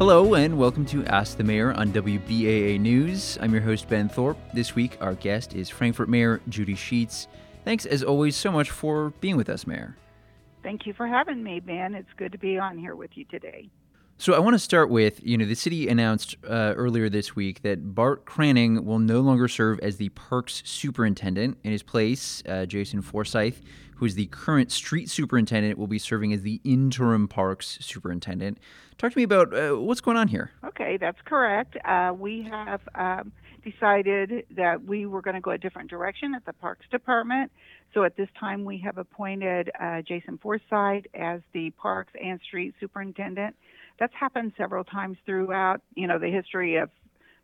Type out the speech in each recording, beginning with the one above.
Hello, and welcome to Ask the Mayor on WBAA News. I'm your host, Ben Thorpe. This week, our guest is Frankfort Mayor Judy Sheets. Thanks, as always, so much for being with us, Mayor. Thank you for having me, Ben. It's good to be on here with you today. So I want to start with, you know, the city announced uh, earlier this week that Bart Cranning will no longer serve as the parks superintendent. In his place, uh, Jason Forsyth, who is the current street superintendent, will be serving as the interim parks superintendent. Talk to me about uh, what's going on here. Okay, that's correct. Uh, we have um, decided that we were going to go a different direction at the Parks Department. So at this time, we have appointed uh, Jason Forsyth as the Parks and Street Superintendent that's happened several times throughout, you know, the history of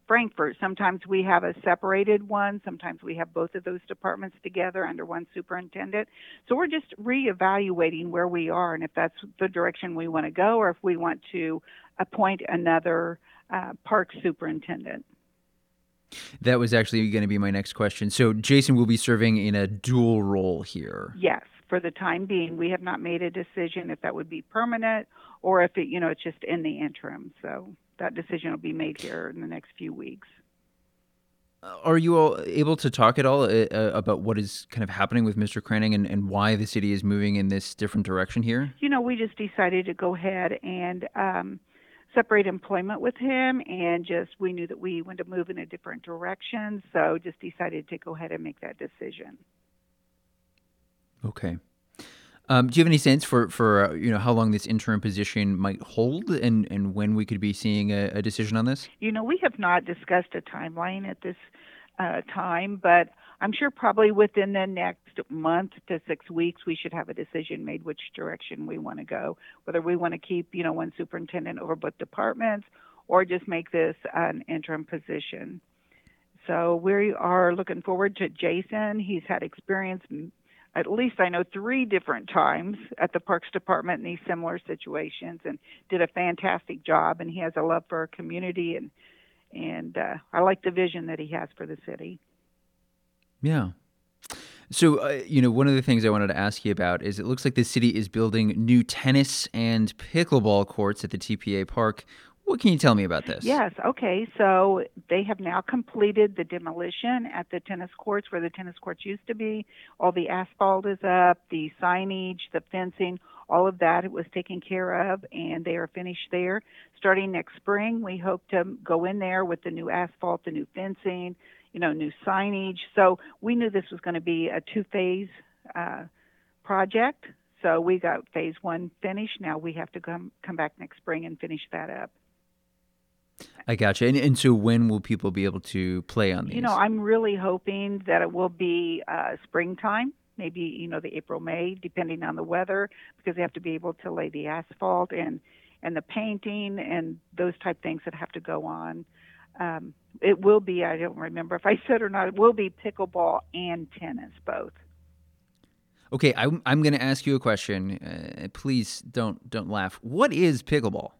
Frankfort. Sometimes we have a separated one, sometimes we have both of those departments together under one superintendent. So we're just reevaluating where we are and if that's the direction we want to go or if we want to appoint another uh, park superintendent. That was actually going to be my next question. So Jason will be serving in a dual role here. Yes, for the time being. We have not made a decision if that would be permanent or if it, you know, it's just in the interim. So that decision will be made here in the next few weeks. Uh, are you all able to talk at all uh, uh, about what is kind of happening with Mr. Cranning and, and why the city is moving in this different direction here? You know, we just decided to go ahead and um, separate employment with him, and just we knew that we wanted to move in a different direction, so just decided to go ahead and make that decision. Okay. Um, do you have any sense for for uh, you know how long this interim position might hold, and and when we could be seeing a, a decision on this? You know, we have not discussed a timeline at this uh, time, but I'm sure probably within the next month to six weeks we should have a decision made which direction we want to go, whether we want to keep you know one superintendent over both departments or just make this an interim position. So we are looking forward to Jason. He's had experience at least I know three different times at the Parks Department in these similar situations, and did a fantastic job. And he has a love for our community, and and uh, I like the vision that he has for the city. Yeah. So, uh, you know, one of the things I wanted to ask you about is it looks like the city is building new tennis and pickleball courts at the TPA Park. What can you tell me about this? Yes. Okay. So they have now completed the demolition at the tennis courts where the tennis courts used to be. All the asphalt is up, the signage, the fencing, all of that was taken care of, and they are finished there. Starting next spring, we hope to go in there with the new asphalt, the new fencing, you know, new signage. So we knew this was going to be a two-phase uh, project. So we got phase one finished. Now we have to come come back next spring and finish that up. I gotcha. And, and so when will people be able to play on these? You know, I'm really hoping that it will be uh, springtime, maybe, you know, the April, May, depending on the weather, because they have to be able to lay the asphalt and, and the painting and those type things that have to go on. Um, it will be, I don't remember if I said or not, it will be pickleball and tennis, both. Okay, I'm, I'm going to ask you a question. Uh, please don't don't laugh. What is pickleball?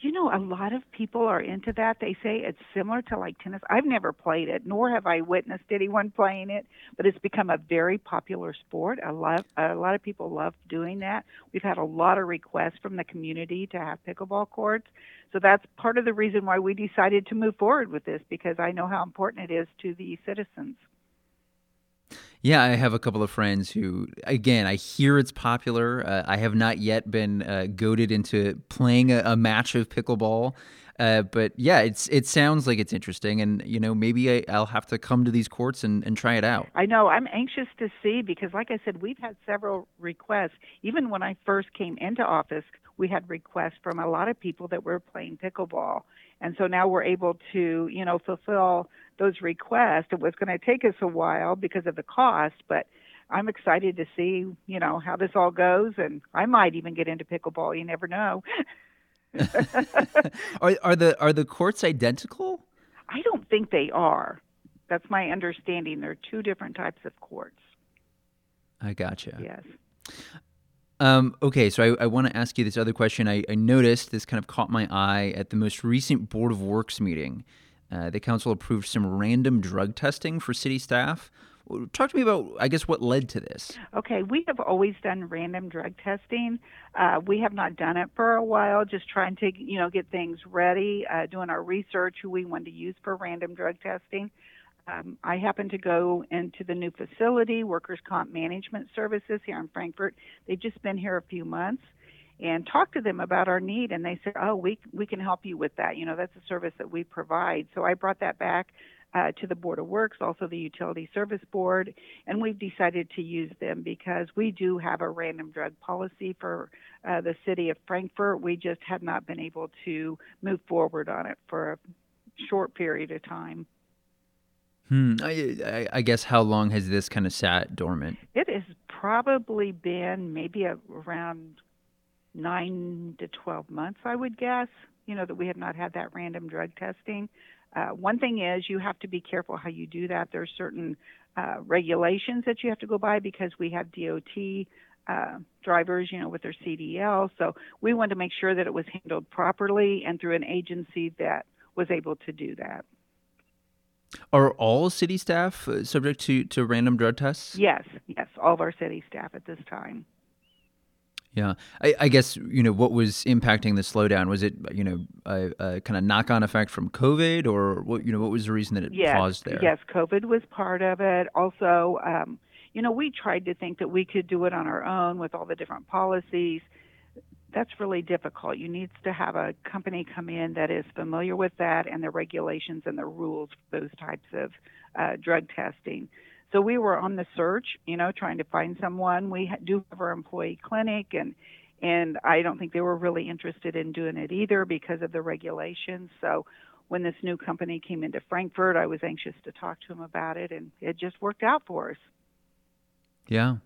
You know, a lot of people are into that. They say it's similar to like tennis. I've never played it, nor have I witnessed anyone playing it, but it's become a very popular sport. A lot, a lot of people love doing that. We've had a lot of requests from the community to have pickleball courts. So that's part of the reason why we decided to move forward with this because I know how important it is to the citizens. Yeah, I have a couple of friends who, again, I hear it's popular. Uh, I have not yet been uh, goaded into playing a, a match of pickleball. Uh, but yeah, it's it sounds like it's interesting, and you know maybe I, will have to come to these courts and, and try it out. I know I'm anxious to see because, like I said, we've had several requests. Even when I first came into office, we had requests from a lot of people that were playing pickleball, and so now we're able to you know fulfill those requests. It was going to take us a while because of the cost, but I'm excited to see you know how this all goes, and I might even get into pickleball. You never know. are are the are the courts identical? I don't think they are. That's my understanding. There are two different types of courts. I gotcha. Yes. Um, okay, so I, I want to ask you this other question. I, I, noticed this kind of caught my eye at the most recent Board of Works meeting. Uh, the council approved some random drug testing for city staff. Talk to me about, I guess, what led to this. Okay, we have always done random drug testing. Uh, we have not done it for a while, just trying to, you know, get things ready, uh, doing our research, who we want to use for random drug testing. Um, I happened to go into the new facility, Workers' Comp Management Services here in Frankfort. They've just been here a few months and talked to them about our need and they said oh we we can help you with that you know that's a service that we provide so i brought that back uh, to the board of works also the utility service board and we've decided to use them because we do have a random drug policy for uh, the city of frankfort we just have not been able to move forward on it for a short period of time Hmm. I, I, I guess how long has this kind of sat dormant? It has probably been maybe a, around nine to 12 months, I would guess, you know, that we have not had that random drug testing. Uh, one thing is you have to be careful how you do that. There are certain uh, regulations that you have to go by because we have DOT uh, drivers, you know, with their CDL. So we wanted to make sure that it was handled properly and through an agency that was able to do that. Are all city staff uh, subject to, to random drug tests? Yes, yes, all of our city staff at this time. Yeah, I, I, guess you know what was impacting the slowdown. Was it you know a, a kind of knock-on effect from COVID, or what you know what was the reason that it yes, paused there? Yes, COVID was part of it. Also, um, you know, we tried to think that we could do it on our own with all the different policies. That's really difficult. You need to have a company come in that is familiar with that and the regulations and the rules for those types of uh, drug testing. So we were on the search, you know, trying to find someone. We do have our employee clinic, and and I don't think they were really interested in doing it either because of the regulations. So when this new company came into Frankfort, I was anxious to talk to them about it, and it just worked out for us. Yeah.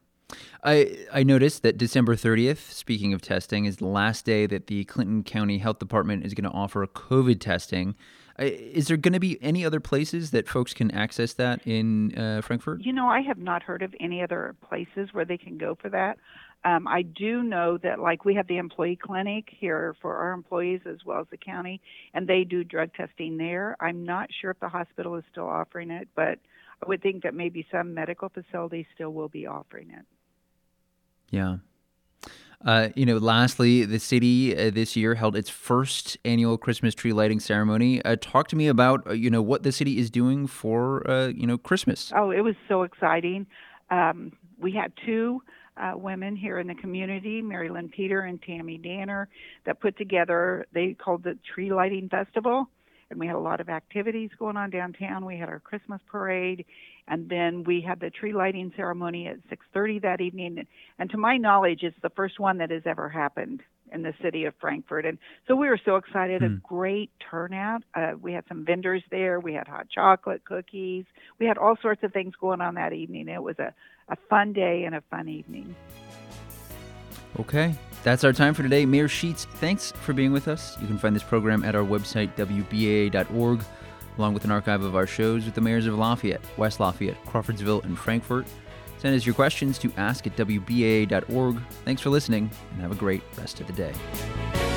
I I noticed that December 30th, speaking of testing, is the last day that the Clinton County Health Department is going to offer COVID testing. Is there going to be any other places that folks can access that in uh, Frankfort? You know, I have not heard of any other places where they can go for that. Um, I do know that, like, we have the employee clinic here for our employees as well as the county, and they do drug testing there. I'm not sure if the hospital is still offering it, but I would think that maybe some medical facilities still will be offering it. Yeah. Uh, you know, lastly, the city uh, this year held its first annual Christmas tree lighting ceremony. Uh, talk to me about, uh, you know, what the city is doing for, uh, you know, Christmas. Oh, it was so exciting. Um, we had two uh, women here in the community, Mary Lynn Peter and Tammy Danner, that put together, they called the Tree Lighting Festival and we had a lot of activities going on downtown. We had our Christmas parade, and then we had the tree lighting ceremony at 6:30 that evening. And to my knowledge, it's the first one that has ever happened in the city of Frankfort. And so we were so excited. Hmm. A great turnout. Uh, we had some vendors there. We had hot chocolate, cookies. We had all sorts of things going on that evening. It was a, a fun day and a fun evening. Okay, that's our time for today. Mayor Sheets, thanks for being with us. You can find this program at our website, WBAA.org, along with an archive of our shows with the mayors of Lafayette, West Lafayette, Crawfordsville, and Frankfort. Send us your questions to ask at WBAA.org. Thanks for listening, and have a great rest of the day.